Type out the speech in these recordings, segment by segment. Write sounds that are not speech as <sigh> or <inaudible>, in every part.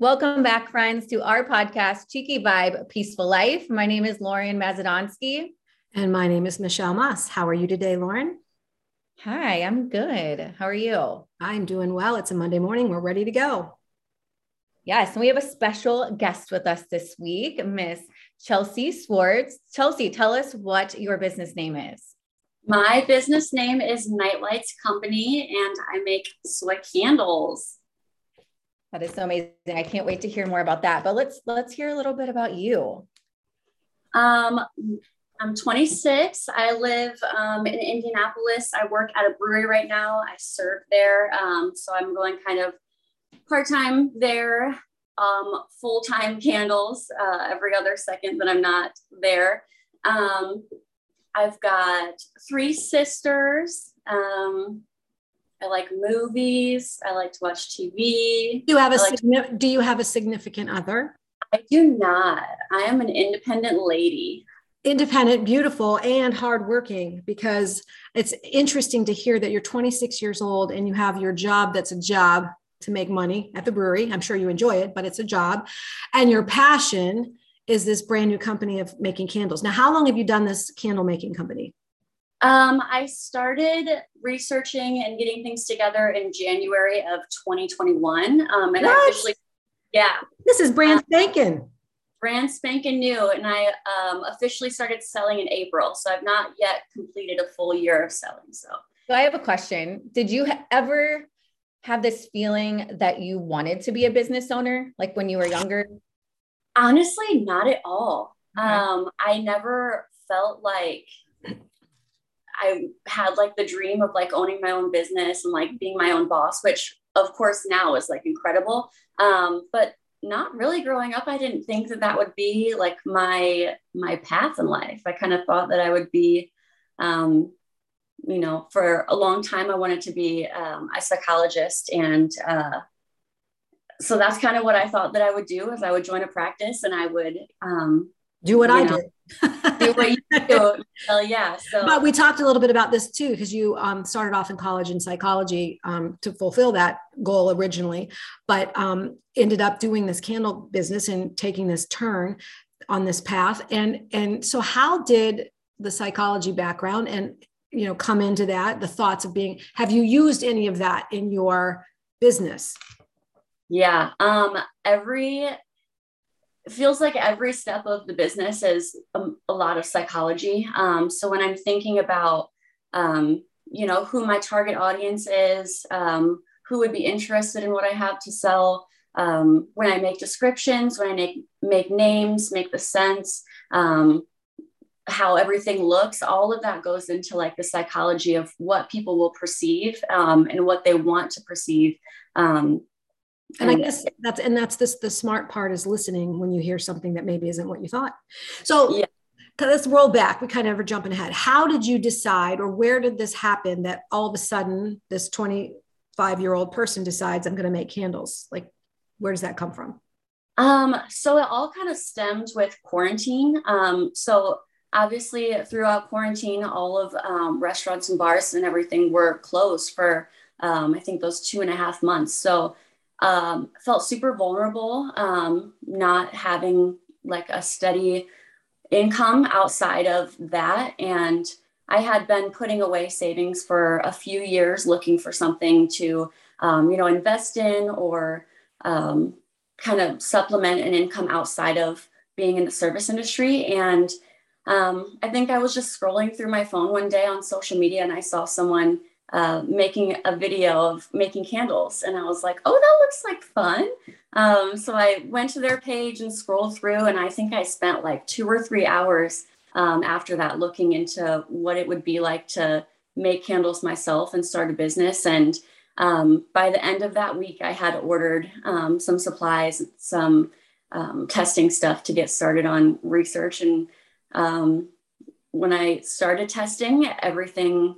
Welcome back, friends, to our podcast, Cheeky Vibe Peaceful Life. My name is Lauren Mazadonsky. And my name is Michelle Moss. How are you today, Lauren? Hi, I'm good. How are you? I'm doing well. It's a Monday morning. We're ready to go. Yes, and we have a special guest with us this week, Miss Chelsea Swartz. Chelsea, tell us what your business name is. My business name is Nightlights Company, and I make soy candles. That is so amazing. I can't wait to hear more about that. But let's let's hear a little bit about you. Um, I'm 26. I live um, in Indianapolis. I work at a brewery right now. I serve there. Um, so I'm going kind of part time there, um, full time <laughs> candles uh, every other second that I'm not there. Um, I've got three sisters. Um, I like movies. I like to watch TV. Do you have a like signi- do you have a significant other? I do not. I am an independent lady. Independent, beautiful, and hardworking because it's interesting to hear that you're 26 years old and you have your job that's a job to make money at the brewery. I'm sure you enjoy it, but it's a job. And your passion is this brand new company of making candles. Now, how long have you done this candle making company? Um, I started researching and getting things together in January of 2021. Um, and What? I officially, yeah, This is brand spanking. brand spanking new. And I um, officially started selling in April. So I've not yet completed a full year of selling. So So I have a question. Did you ever have this feeling that you wanted to be a business owner, like when you were younger? honestly, not at all. Okay. Um, I never felt like I had like the dream of like owning my own business and like being my own boss, which of course now is like incredible. Um, but not really growing up, I didn't think that that would be like my my path in life. I kind of thought that I would be, um, you know, for a long time I wanted to be um, a psychologist, and uh, so that's kind of what I thought that I would do. Is I would join a practice and I would um, Do what you I know, did. do what you <laughs> do. Well, yeah. So But we talked a little bit about this too, because you um, started off in college in psychology um, to fulfill that goal originally, but um, ended up doing this candle business and taking this turn on this path. And and so, how did the psychology background and you know come into that? The thoughts of being have you used any of that in your business? Yeah. Um, every it feels like every step of the business is a, a lot of psychology. Um, so when I'm thinking about, um, you know, who my target audience is, um, who would be interested in what I have to sell, um, when I make descriptions, when I make make names, make the scents, um, how everything looks, all of that goes into like the psychology of what people will perceive um, and what they want to perceive. And I guess that's and that's this the smart part is listening when you hear something that maybe isn't what you thought. So Yeah. let's roll back. We kind of are jumping ahead. How did you decide, or where did this happen that all of a sudden this 25 year old person decides I'm going to make candles? Like, where does that come from? Um, so it all kind of stemmed with quarantine. Um, so obviously throughout quarantine, all of um, restaurants and bars and everything were closed for um, I think those two and a half months. So um, felt super vulnerable, um, not having like a steady income outside of that. And I had been putting away savings for a few years, looking for something to, um, you know, invest in or um, kind of supplement an income outside of being in the service industry. And um, I think I was just scrolling through my phone one day on social media and I saw someone uh, making a video of making candles. And I was like, oh, that looks like fun. Um, so I went to their page and scrolled through, and I think I spent like two or three hours um, after that looking into what it would be like to make candles myself and start a business. And um, by the end of that week, I had ordered um, some supplies, some um, testing stuff to get started on research. And um, when I started testing, everything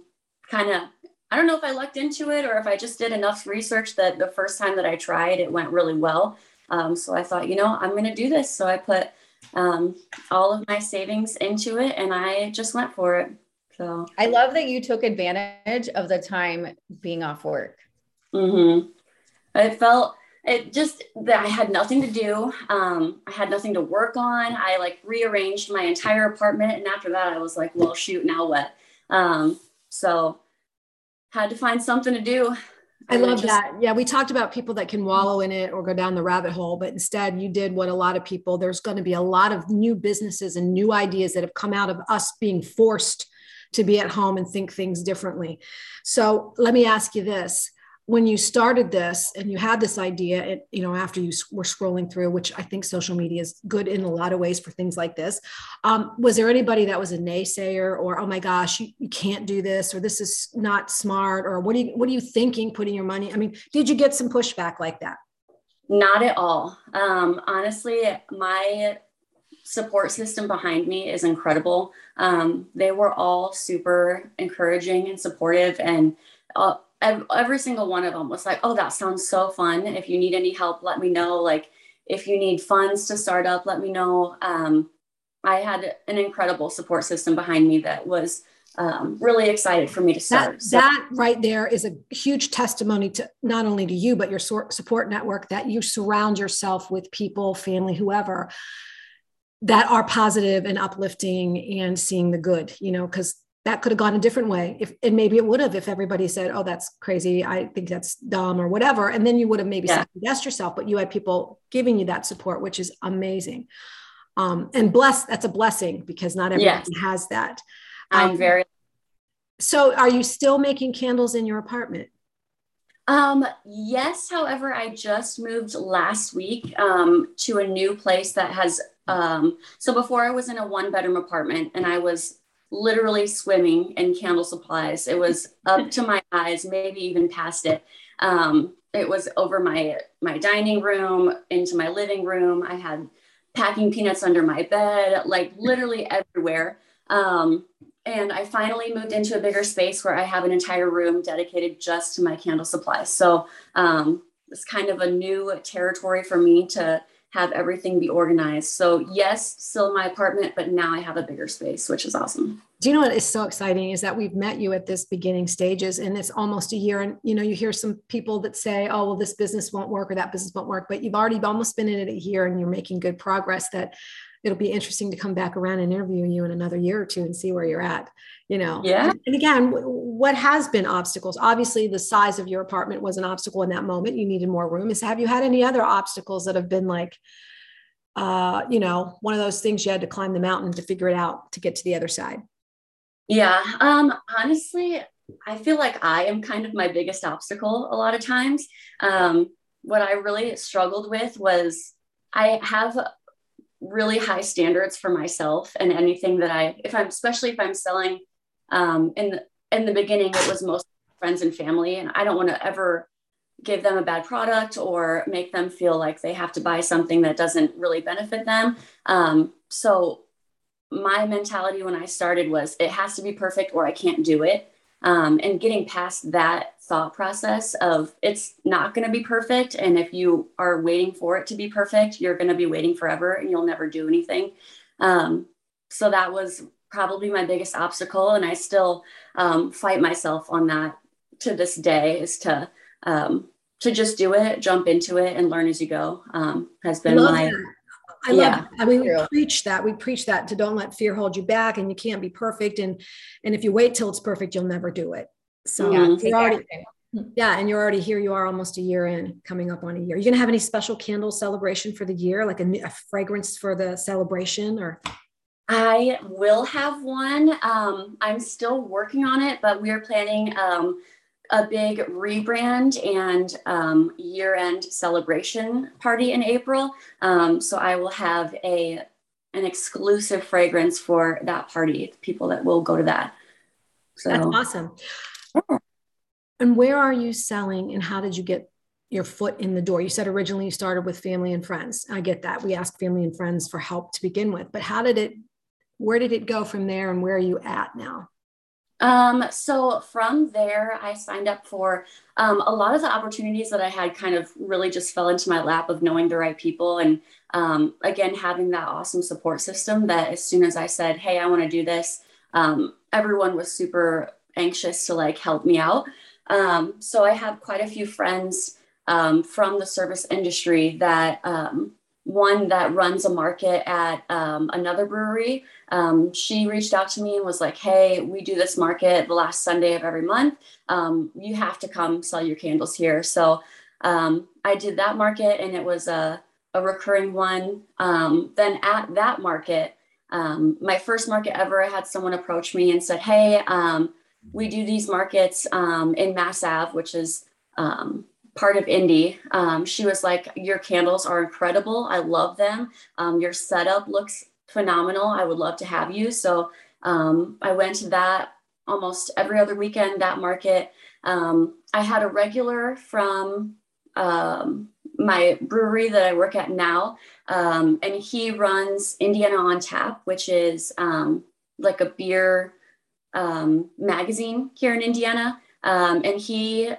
kind of I don't know if I lucked into it or if I just did enough research that the first time that I tried, it went really well. Um, so I thought, you know, I'm going to do this. So I put um, all of my savings into it and I just went for it. So I love that you took advantage of the time being off work. hmm it felt it just that I had nothing to do. Um, I had nothing to work on. I like rearranged my entire apartment, and after that, I was like, "Well, shoot, now what?" Um, so had to find something to do. I love just, that. Yeah, we talked about people that can wallow in it or go down the rabbit hole, but instead you did what a lot of people. There's going to be a lot of new businesses and new ideas that have come out of us being forced to be at home and think things differently. So let me ask you this when you started this and you had this idea it, you know after you were scrolling through which i think social media is good in a lot of ways for things like this um, was there anybody that was a naysayer or oh my gosh you, you can't do this or this is not smart or what are you what are you thinking putting your money i mean did you get some pushback like that? Not at all. Um, honestly my support system behind me is incredible. Um, they were all super encouraging and supportive and uh, every single one of them was like, oh, that sounds so fun. If you need any help, let me know. Like, if you need funds to start up, let me know. Um, I had an incredible support system behind me that was um, really excited for me to start. That, so, that right there is a huge testimony to not only to you, but your support network that you surround yourself with people, family, whoever that are positive and uplifting and seeing the good, you know, because that could have gone a different way if and maybe it would have if everybody said oh that's crazy. I think that's dumb or whatever. And then you would have maybe yeah. guessed yourself but you had people giving you that support which is amazing. Um, and bless that's a blessing because not everyone yes. has that. I'm um, very so are you still making candles in your apartment? Um, yes. However i just moved last week um, to a new place that has um, so before i was in a one bedroom apartment and i was literally swimming in candle supplies. It was up to my eyes, maybe even past it. Um, it was over my my dining room, into my living room. I had packing peanuts under my bed, like literally everywhere. Um, and I finally moved into a bigger space where I have an entire room dedicated just to my candle supplies. So um, it's kind of a new territory for me to have everything be organized. So yes, still my apartment, but now I have a bigger space, which is awesome. Do you know what is so exciting is that we've met you at this beginning stages and it's almost a year. And you know, you hear some people that say, oh, well, this business won't work or that business won't work, but you've already almost been in it a year and you're making good progress that it'll be interesting to come back around and interview you in another year or two and see where you're at you know? Yeah. And again what has been obstacles? Obviously the size of your apartment was an obstacle in that moment. You needed more room. Is have you had any other obstacles that have been like uh you know one of those things you had to climb the mountain to figure it out to get to the other side? Yeah um honestly i feel like i am kind of my biggest obstacle a lot of times. Um what i really struggled with was i have really high standards for myself and anything that I, if I'm, especially if I'm selling, um, in the, in the beginning, it was most friends and family, and I don't want to ever give them a bad product or make them feel like they have to buy something that doesn't really benefit them. Um, so my mentality when I started was it has to be perfect or I can't do it. Um, and getting past that thought process of it's not going to be perfect. And if you are waiting for it to be perfect, you're going to be waiting forever and you'll never do anything. Um, so that was probably my biggest obstacle. And I still um, fight myself on that to this day is to, um, to just do it, jump into it and learn as you go um, has been my, that. I love yeah. I mean, we preach that. We preach that to don't let fear hold you back and you can't be perfect. And and if you wait till it's perfect, you'll never do it. So yeah, you're already yeah, and you're already here. You are almost a year in, coming up on a year. Are you gonna have any special candle celebration for the year, like a, a fragrance for the celebration or I will have one. Um, I'm still working on it, but we are planning um, a big rebrand and um, year-end celebration party in April. Um, so I will have a an exclusive fragrance for that party. People that will go to that. So that's awesome. Yeah. And where are you selling, and how did you get your foot in the door? You said originally you started with family and friends. I get that. We ask family and friends for help to begin with, but how did it? Where did it go from there, and where are you at now? Um, so from there, I signed up for um, a lot of the opportunities that I had kind of really just fell into my lap of knowing the right people. And um, again, having that awesome support system that as soon as I said, Hey, I want to do this, um, everyone was super anxious to like help me out. Um, so I have quite a few friends um, from the service industry that um, one that runs a market at um, another brewery. Um, she reached out to me and was like, Hey, we do this market the last Sunday of every month. Um, you have to come sell your candles here. So I did that market and it was a, a recurring one. Then at that market, my first market ever, I had someone approach me and said, Hey, we do these markets in Mass Ave, which is part of Indy, um, she was like, Your candles are incredible. I love them. Um, your setup looks phenomenal. I would love to have you. So um, I went to that almost every other weekend, that market. Um, I had a regular from um, my brewery that I work at now, um, and he runs Indiana on Tap, which is like a beer magazine here in Indiana. and he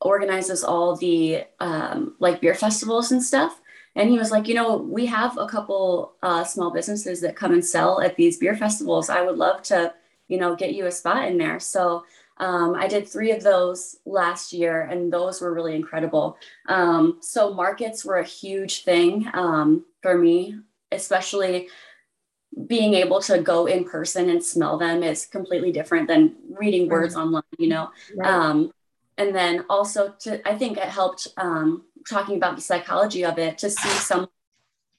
organizes all the um, like beer festivals and stuff. And he was like, you know, we have a couple uh, small businesses that come and sell at these beer festivals. I would love to, you know, get you a spot in there. So um, I did three of those last year, and those were really incredible. Um, so markets were a huge thing um, for me, especially being able to go in person and smell them is completely different than reading words right. online. You know, right. Um, and then also to i think it helped um, talking about the psychology of it to see some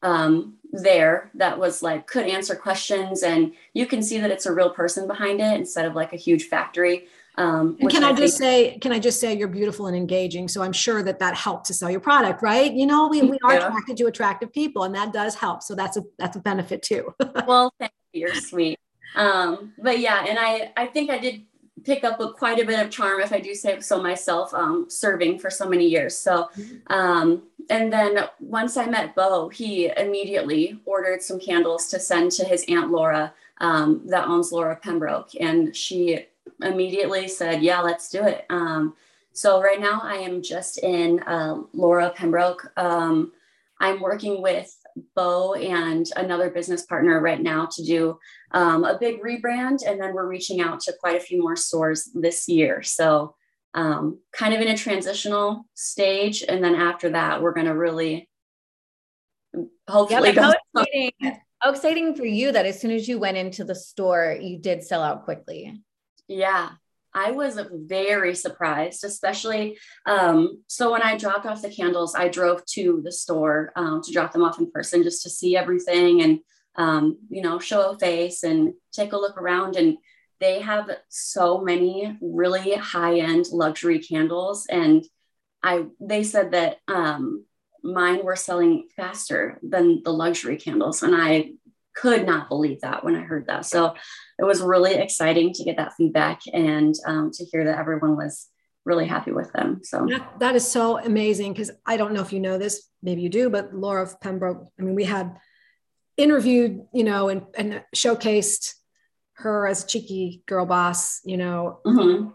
um, there that was like could answer questions and you can see that it's a real person behind it instead of like a huge factory um, can I, I just say, can I just say you're beautiful and engaging? So I'm sure that that helped to sell your product, right? You know, we, we are yeah. attracted to attractive people and that does help. So that's a, that's a benefit too. <laughs> well, thank you. You're sweet. Um, but yeah, and I, I think I did pick up a, quite a bit of charm, if I do say so myself, um, serving for so many years. So, um, and then once I met Bo, he immediately ordered some candles to send to his aunt Laura, um, that owns Laura Pembroke, and she immediately said, "Yeah, let's do it." Um, so right now, I am just in uh, Laura Pembroke. Um, I'm working with Bo and another business partner right now to do um, a big rebrand. And then we're reaching out to quite a few more stores this year. So, um, kind of in a transitional stage. And then after that, we're going to really hopefully. Yeah, how, exciting, how exciting for you that as soon as you went into the store, you did sell out quickly. Yeah, I was very surprised, especially. Um, so when I dropped off the candles, I drove to the store um, to drop them off in person just to see everything and, um, you know, show a face and take a look around. And they have so many really high end luxury candles. And I, they said that um, mine were selling faster than the luxury candles. And I could not believe that when I heard that. So it was really exciting to get that feedback and um, to hear that everyone was really happy with them. So that, that is so amazing because I don't know if you know this, maybe you do, but Laura of Pembroke, I mean, we had interviewed, you know, and, and showcased her as a cheeky girl boss, you know, mm-hmm.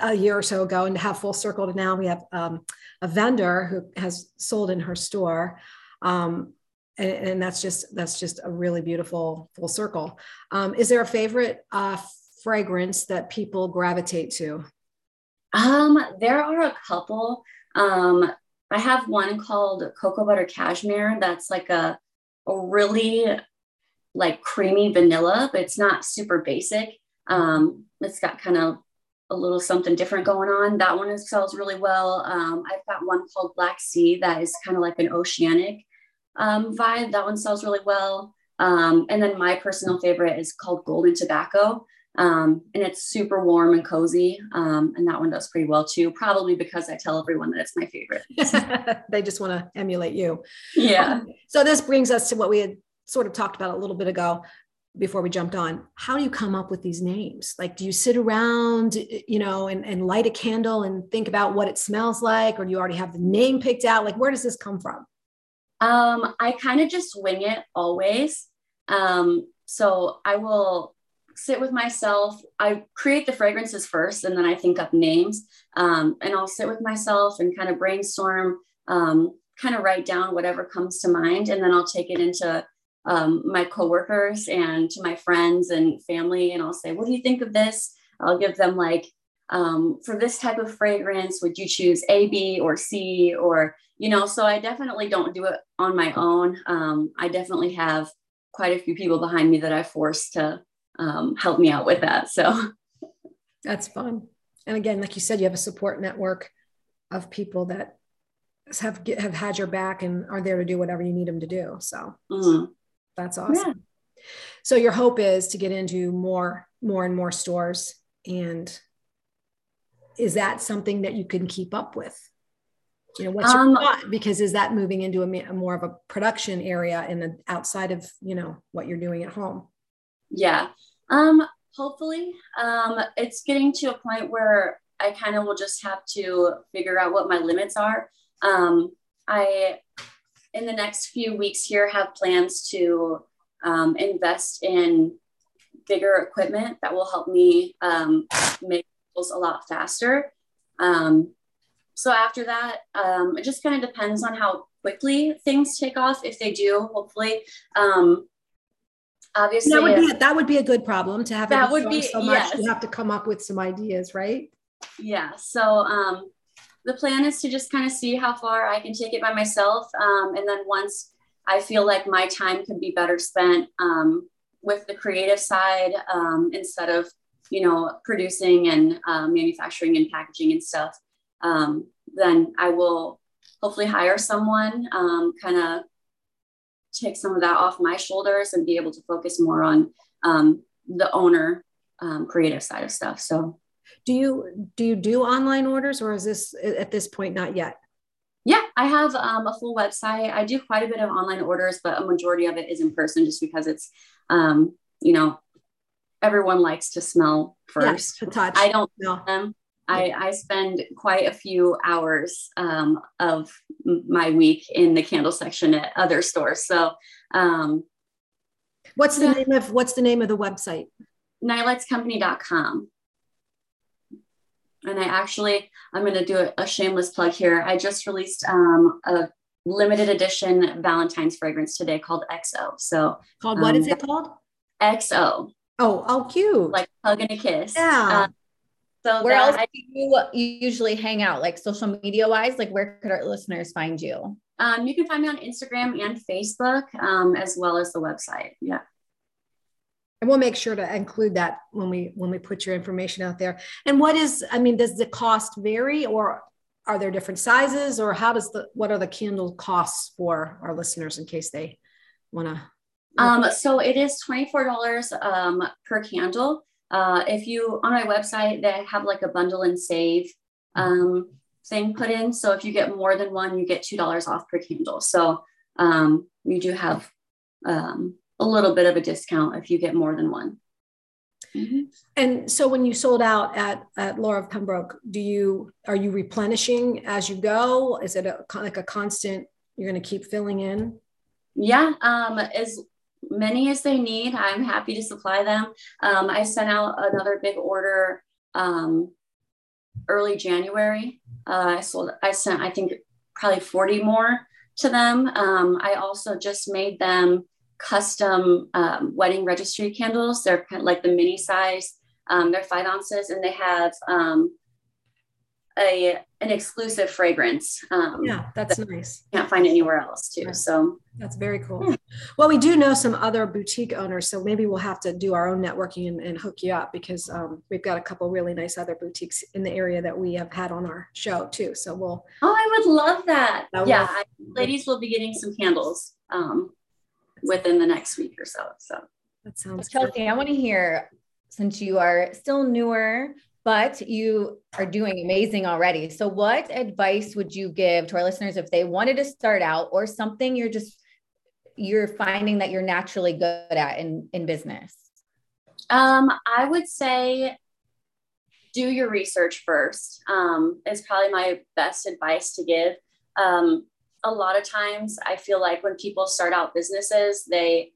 a year or so ago and to have full circle to now we have um, a vendor who has sold in her store. Um, and, and that's just that's just a really beautiful full circle. Um, is there a favorite uh, fragrance that people gravitate to? Um, there are a couple. Um, I have one called Cocoa Butter Cashmere. That's like a a really like creamy vanilla, but it's not super basic. Um, it's got kind of a little something different going on. That one sells really well. Um, I've got one called Black Sea that is kind of like an oceanic um, vibe. That one sells really well. Um, and then my personal favorite is called Golden Tobacco. Um, and it's super warm and cozy. Um, and that one does pretty well too, probably because I tell everyone that it's my favorite. <laughs> <laughs> they just want to emulate you. Yeah. Um, so this brings us to what we had sort of talked about a little bit ago before we jumped on. How do you come up with these names? Like, do you sit around, you know, and, and light a candle and think about what it smells like? Or do you already have the name picked out? Like, where does this come from? Um, I kind of just wing it always. Um, so I will sit with myself. I create the fragrances first, and then I think up names. Um, and I'll sit with myself and kind of brainstorm, um, kind of write down whatever comes to mind, and then I'll take it into um, my coworkers and to my friends and family, and I'll say, "What do you think of this?" I'll give them like um, for this type of fragrance, would you choose A, B, or C, or you know? So I definitely don't do it on my own. Um, I definitely have quite a few people behind me that I force to um, help me out with that. So that's fun. And again, like you said, you have a support network of people that have have had your back and are there to do whatever you need them to do. So mm-hmm. that's awesome. Yeah. So your hope is to get into more, more and more stores. And is that something that you can keep up with? You know, what's your um, thought? Because is that moving into a, a more of a production area in the outside of you know what you're doing at home? Yeah. Um, hopefully, um, it's getting to a point where I kind of will just have to figure out what my limits are. Um, I, in the next few weeks here, have plans to um, invest in bigger equipment that will help me um, make a lot faster. Um, so after that, um, it just kind of depends on how quickly things take off. If they do, hopefully, um, obviously that would be that would be a good problem to have. That would be so much. Yes. You have to come up with some ideas, right? Yeah. So um, the plan is to just kind of see how far I can take it by myself, um, and then once I feel like my time could be better spent um, with the creative side um, instead of you know producing and uh, manufacturing and packaging and stuff um, then I will hopefully hire someone, um, kind of take some of that off my shoulders and be able to focus more on um, the owner um, creative side of stuff. So, do you do you do online orders, or is this at this point not yet? Yeah, I have um, a full website. I do quite a bit of online orders, but a majority of it is in person, just because it's, um, you know, everyone likes to smell first. Yeah, to touch. I don't know them. I, I spend quite a few hours um, of my week in the candle section at other stores. So, um, what's the name of what's the name of the website? Nightlightscompany.com. And I actually, I'm going to do a, a, shameless plug here. I just released um, a limited edition Valentine's fragrance today called XO. So, called what is um, it called? XO. Oh, oh, cute! Like hug and a kiss. Yeah. Um, so where else I, do you usually hang out, like social media wise? Like where could our listeners find you? Um, you can find me on Instagram and Facebook, um, as well as the website. Yeah. And we'll make sure to include that when we when we put your information out there. And what is, I mean, does the cost vary, or are there different sizes, or how does the what are the candle costs for our listeners in case they want to? Um, so it is twenty four dollars um, per candle. Uh, if you on my website, they have like a bundle and save um, thing put in. So if you get more than one, you get two dollars off per candle. So um, you do have um, a little bit of a discount if you get more than one. Mm-hmm. And so when you sold out at, at Laura of Pembroke, do you are you replenishing as you go? Is it a, like a constant? You're going to keep filling in. Yeah, um, as many as they need. I'm happy to supply them. Um, I sent out another big order um, early January. Uh, I sold, I sent, I think, probably 40 more to them. Um, I also just made them custom um, wedding registry candles. They're kind of like the mini size. Um, they're five ounces and they have um, a an exclusive fragrance. Um, yeah, that's that nice. Can't find anywhere else too. So that's very cool. Yeah. Well, we do know some other boutique owners, so maybe we'll have to do our own networking and, and hook you up because um, we've got a couple really nice other boutiques in the area that we have had on our show too. So we'll. Oh, I would love that. that yeah, I, ladies will be getting some candles um, within the next week or so. So that sounds. Chelsea, I want to hear since you are still newer but you are doing amazing already. So, what advice would you give to our listeners if they wanted to start out or something you're just you're finding that you're naturally good at in in business? Um, I would say do your research first. Um, is probably my best advice to give. Um, a lot of times, I feel like when people start out businesses, they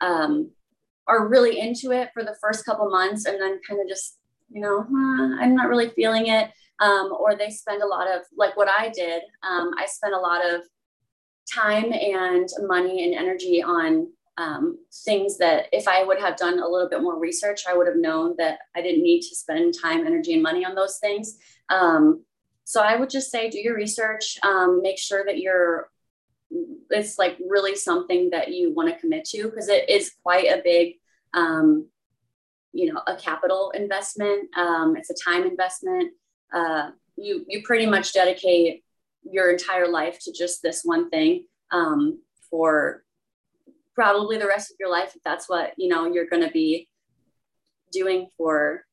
um, are really into it for the first couple months and then kind of just you know, I'm not really feeling it. Um, or they spend a lot of, like what I did, um, I spent a lot of time and money and energy on um, things that if I would have done a little bit more research, I would have known that I didn't need to spend time, energy, and money on those things. Um, so I would just say do your research, um, make sure that you're it's like really something that you want to commit to because it is quite a big um, you know a capital investment um, it's a time investment. Uh, you you pretty much dedicate your entire life to just this one thing um, for probably the rest of your life if that's what you know you're going to be doing for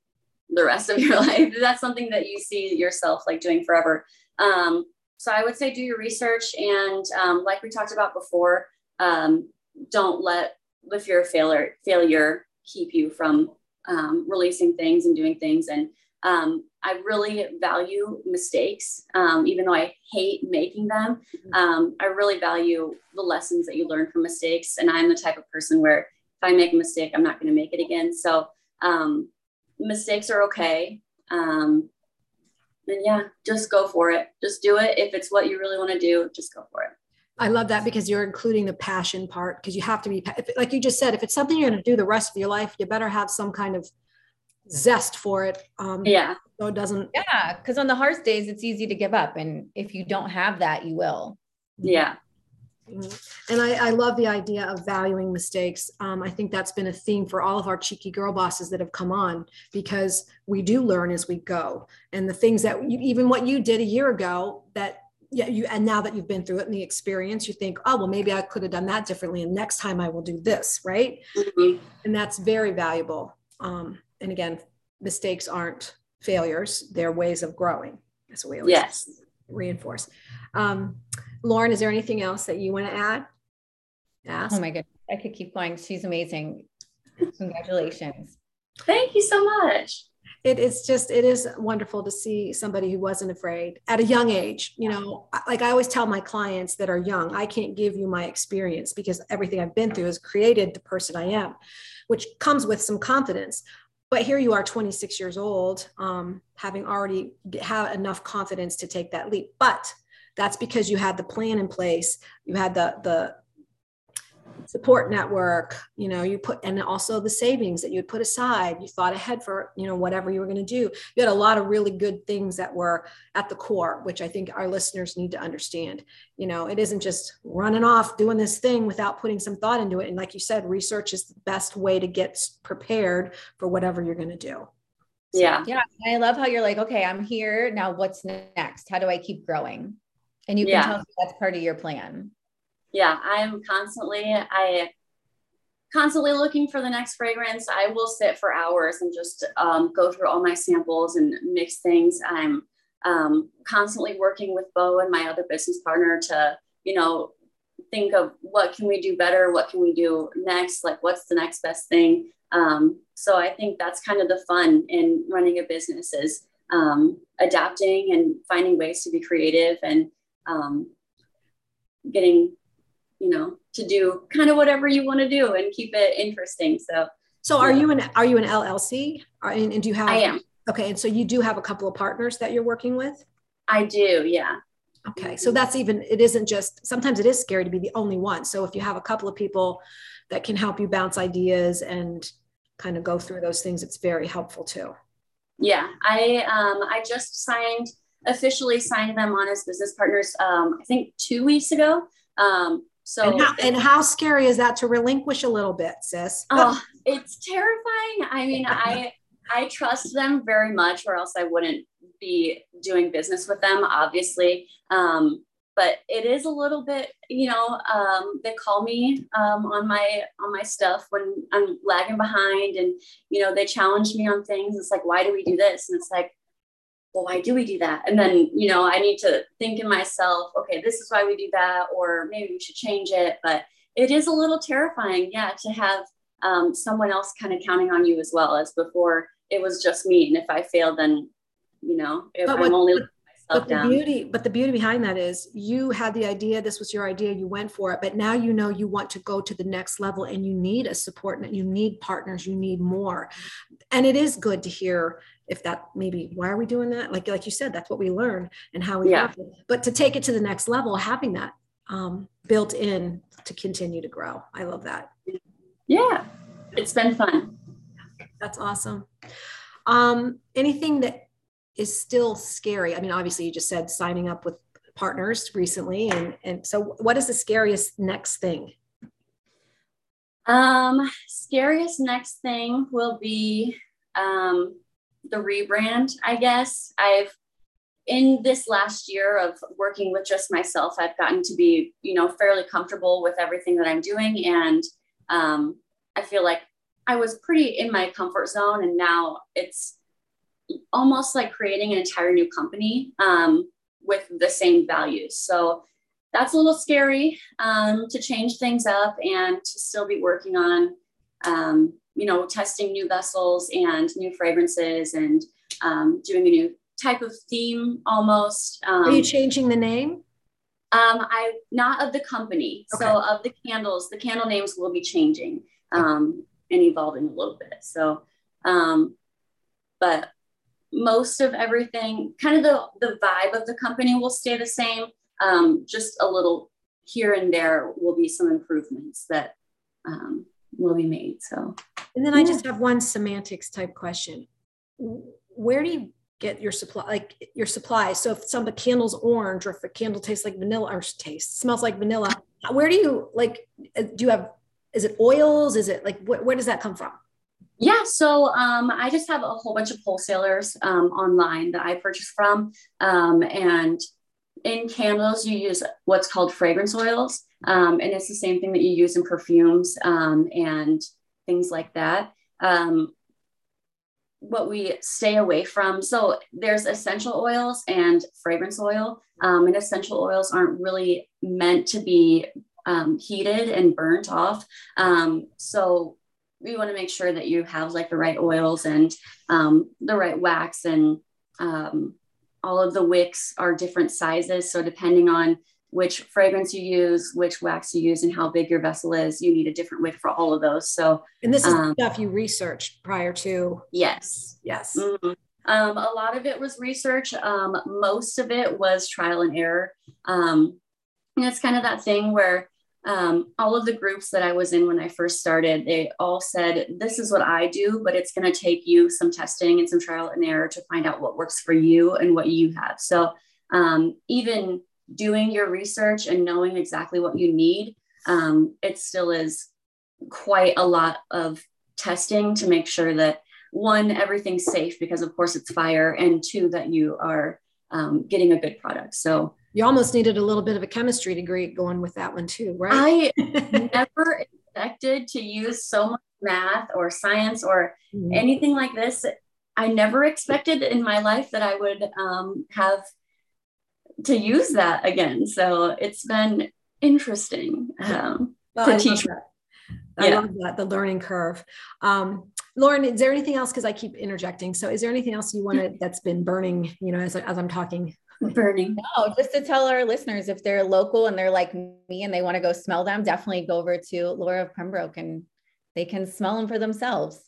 the rest of your <laughs> life. That's something that you see yourself like doing forever. Um, so i would say do your research and um, like we talked about before um, don't let the fear of failure failure keep you from um, releasing things and doing things and um, I really value mistakes, um, even though I hate making them. Mm-hmm. Um, I really value the lessons that you learn from mistakes. And I'm the type of person where if I make a mistake, I'm not going to make it again. So um, mistakes are okay. Um, and yeah, just go for it. Just do it. If it's what you really want to do, just go for it. I love that because you're including the passion part because you have to be, like you just said, if it's something you're going to do the rest of your life, you better have some kind of zest for it. Um, yeah. So it doesn't. Yeah. Because on the hardest days, it's easy to give up. And if you don't have that, you will. Yeah. Mm-hmm. And I, I, love the idea of valuing mistakes. Um, I think that's been a theme for all of our cheeky girl bosses that have come on because we do learn as we go. And the things that you, even what you did a year ago that yeah, you and now that you've been through it and the experience, you think, oh well, maybe I could have done that differently, and next time I will do this, right? Mm-hmm. And that's very valuable. Um, and again, mistakes aren't failures; they're ways of growing. That's what we always yes. reinforce. Um, Lauren, is there anything else that you want to add? Ask? Oh my goodness, I could keep going. She's amazing. Congratulations. Thank you so much. It is just it is wonderful to see somebody who wasn't afraid at a young age. You know, like I always tell my clients that are young, I can't give you my experience because everything I've been through has created the person I am, which comes with some confidence but here you are 26 years old um, having already had enough confidence to take that leap but that's because you had the plan in place you had the the support network you know you put and also the savings that you would put aside. You thought ahead for you know whatever you were going to do. You had a lot of really good things that were at the core which i think our listeners need to understand. You know it isn't just running off doing this thing without putting some thought into it. And like you said research is the best way to get prepared for whatever you're going to do yeah. Yeah i love how you're like okay i'm here. Now what's next? How do i keep growing? And you can yeah. tell me that's part of your plan yeah, I'm constantly I constantly looking for the next fragrance. I will sit for hours and just um, go through all my samples and mix things. I'm um, constantly working with Bo and my other business partner to, you know, think of what can we do better, what can we do next, like what's the next best thing. Um, so I think that's kind of the fun in running a business is um, adapting and finding ways to be creative and um, getting you know, to do kind of whatever you want to do and keep it interesting. So, so are yeah. you an are you an LLC? Are, and, and do you have? I am. Okay, and so you do have a couple of partners that you're working with. I do, yeah. Okay, so that's even it isn't just sometimes it is scary to be the only one. So if you have a couple of people that can help you bounce ideas and kind of go through those things, it's very helpful too. Yeah, I um I just signed officially signed them on as business partners um I think 2 weeks ago. Um so and how, and how, scary is that to relinquish a little bit, sis? Oh, it's terrifying. I mean, I I trust them very much, or else I wouldn't be doing business with them, obviously. Um, but it is a little bit, you know, um, they call me um, on my on my stuff when I'm lagging behind, and you know, they challenge me on things. It's like, why do we do this? And it's like, well, why do we do that? And then, you know, I need to think in myself, okay, this is why we do that, or maybe we should change it. But it is a little terrifying, yeah, to have um, someone else kind of counting on you as well as before it was just me. And if I failed, then, you know, if but I'm only but the down. beauty but the beauty behind that is you had the idea this was your idea you went for it but now you know you want to go to the next level and you need a support net you need partners you need more and it is good to hear if that maybe why are we doing that like like you said that's what we learn and how we yeah. but to take it to the next level having that um, built in to continue to grow. I love that. Yeah, it's been fun. That's awesome. Um, anything that is still scary? I mean, obviously, you just said signing up with partners recently, and and so what is the scariest next thing? Um, scariest next thing will be um, the rebrand. I guess I've in this last year of working with just myself, I've gotten to be, you know, fairly comfortable with everything that I'm doing. And um, I feel like I was pretty in my comfort zone. And now it's almost like creating an entire new company um, with the same values. So that's a little scary um, to change things up and to still be working on, um, you know, testing new vessels and new fragrances and um, doing a new type of theme almost. Um, Are you changing the name? Um, I not of the company. Okay. So of the candles, the candle names will be changing um, and evolving a little bit. So, um, but most of everything, kind of the the vibe of the company will stay the same. Um, just a little here and there will be some improvements that um, will be made. So, and then I just have one semantics type question. Where do you get your supply like your supplies so if some the candle's orange or if a candle tastes like vanilla or taste smells like vanilla where do you like uh, do you have is it oils? Is it like wh- where does that come from? Yeah so um, i just have a whole bunch of wholesalers um, online that i purchase from um, and in candles you use what's called fragrance oils um, and it's the same thing that you use in perfumes um, and things like that um, what we stay away from. So there's essential oils and fragrance oil, um, and essential oils aren't really meant to be um, heated and burnt off. Um, so we want to make sure that you have like the right oils and the right wax and all of the wicks are different sizes. So depending on which fragrance you use, which wax you use, and how big your vessel is. You need a different wick for all of those. So, and this is um, stuff you researched prior to. Yes. Yes. Mm-hmm. Um, a lot of it was research. Um, most of it was trial and error. Um, and it's kind of that thing where um, all of the groups that I was in when I first started, they all said, This is what I do, but it's going to take you some testing and some trial and error to find out what works for you and what you have. So, um, even doing your research and knowing exactly what you need, um, it still is quite a lot of testing to make sure that one, everything's safe because, of course, it's fire, and two, that you are um, getting a good product. So you almost needed a little bit of a chemistry degree going with that one too, right? I <laughs> never expected to use so much math or science or mm-hmm. anything like this. I never expected in my life that I would um, have to use that again. So it's been interesting um, well, to I teach. Love I yeah. love that the learning curve. Um, Lauren, is there anything else? Because I keep interjecting. So, is there anything else you wanted <laughs> that's been burning? You know, as as I'm talking. Burning. No, just to tell our listeners if they're local and they're like me and they want to go smell them, definitely go over to Laura of Pembroke and they can smell them for themselves.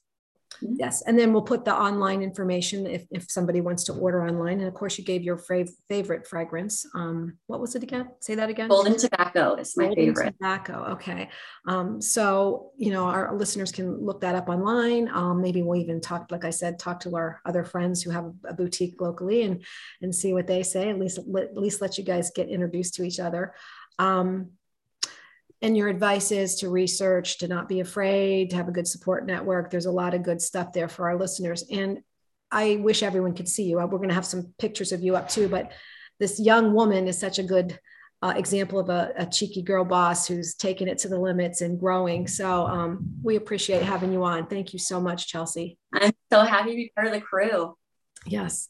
Mm-hmm. Yes. And then we'll put the online information if, if somebody wants to order online. And of course, you gave your fav- favorite fragrance. Um, what was it again? Say that again. Golden Tobacco is my Golden favorite. Tobacco. Okay. Um, so, you know, our listeners can look that up online. Um, maybe we'll even talk, like I said, talk to our other friends who have a boutique locally and, and see what they say. At least, at least let you guys get introduced to each other. Um, and your advice is to research to not be afraid to have a good support network. There's a lot of good stuff there for our listeners. And i wish everyone could see you. We're going to have some pictures of you up too but this young woman is such a good uh, example of a, a, cheeky girl boss who's taken it to the limits and growing. So um, we appreciate having you on. Thank you so much chelsea. I'm so happy to be part of the crew. Yes.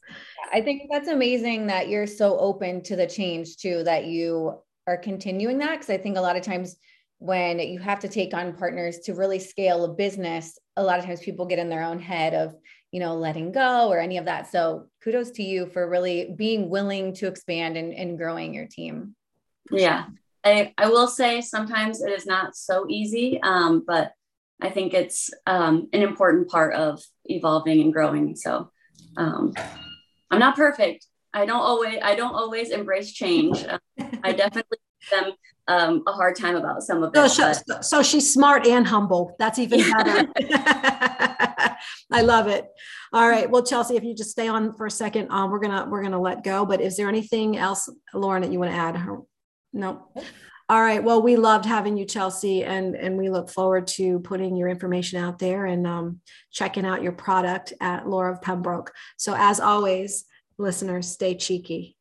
I think that's amazing that you're so open to the change too that you are continuing that because I think a lot of times when you have to take on partners to really scale a business, a lot of times people get in their own head of, you know, letting go or any of that. So kudos to you for really being willing to expand and, and growing your team. Yeah. I, I will say sometimes it is not so easy, um, but I think it's um, an important part of evolving and growing. So um, I'm not perfect. I don't always I don't always embrace change. Uh, I <laughs> definitely give them um, a hard time about some of it. so, but- so she's smart and humble. That's even better. <laughs> <laughs> I love it. All right. Well, Chelsea, if you just stay on for a second, um, we're gonna we're gonna let go. But is there anything else, Lauren, that you want to add? No. All right. Well, we loved having you, Chelsea, and and we look forward to putting your information out there and um, checking out your product at Laura of Pembroke. So as always, listeners, stay cheeky.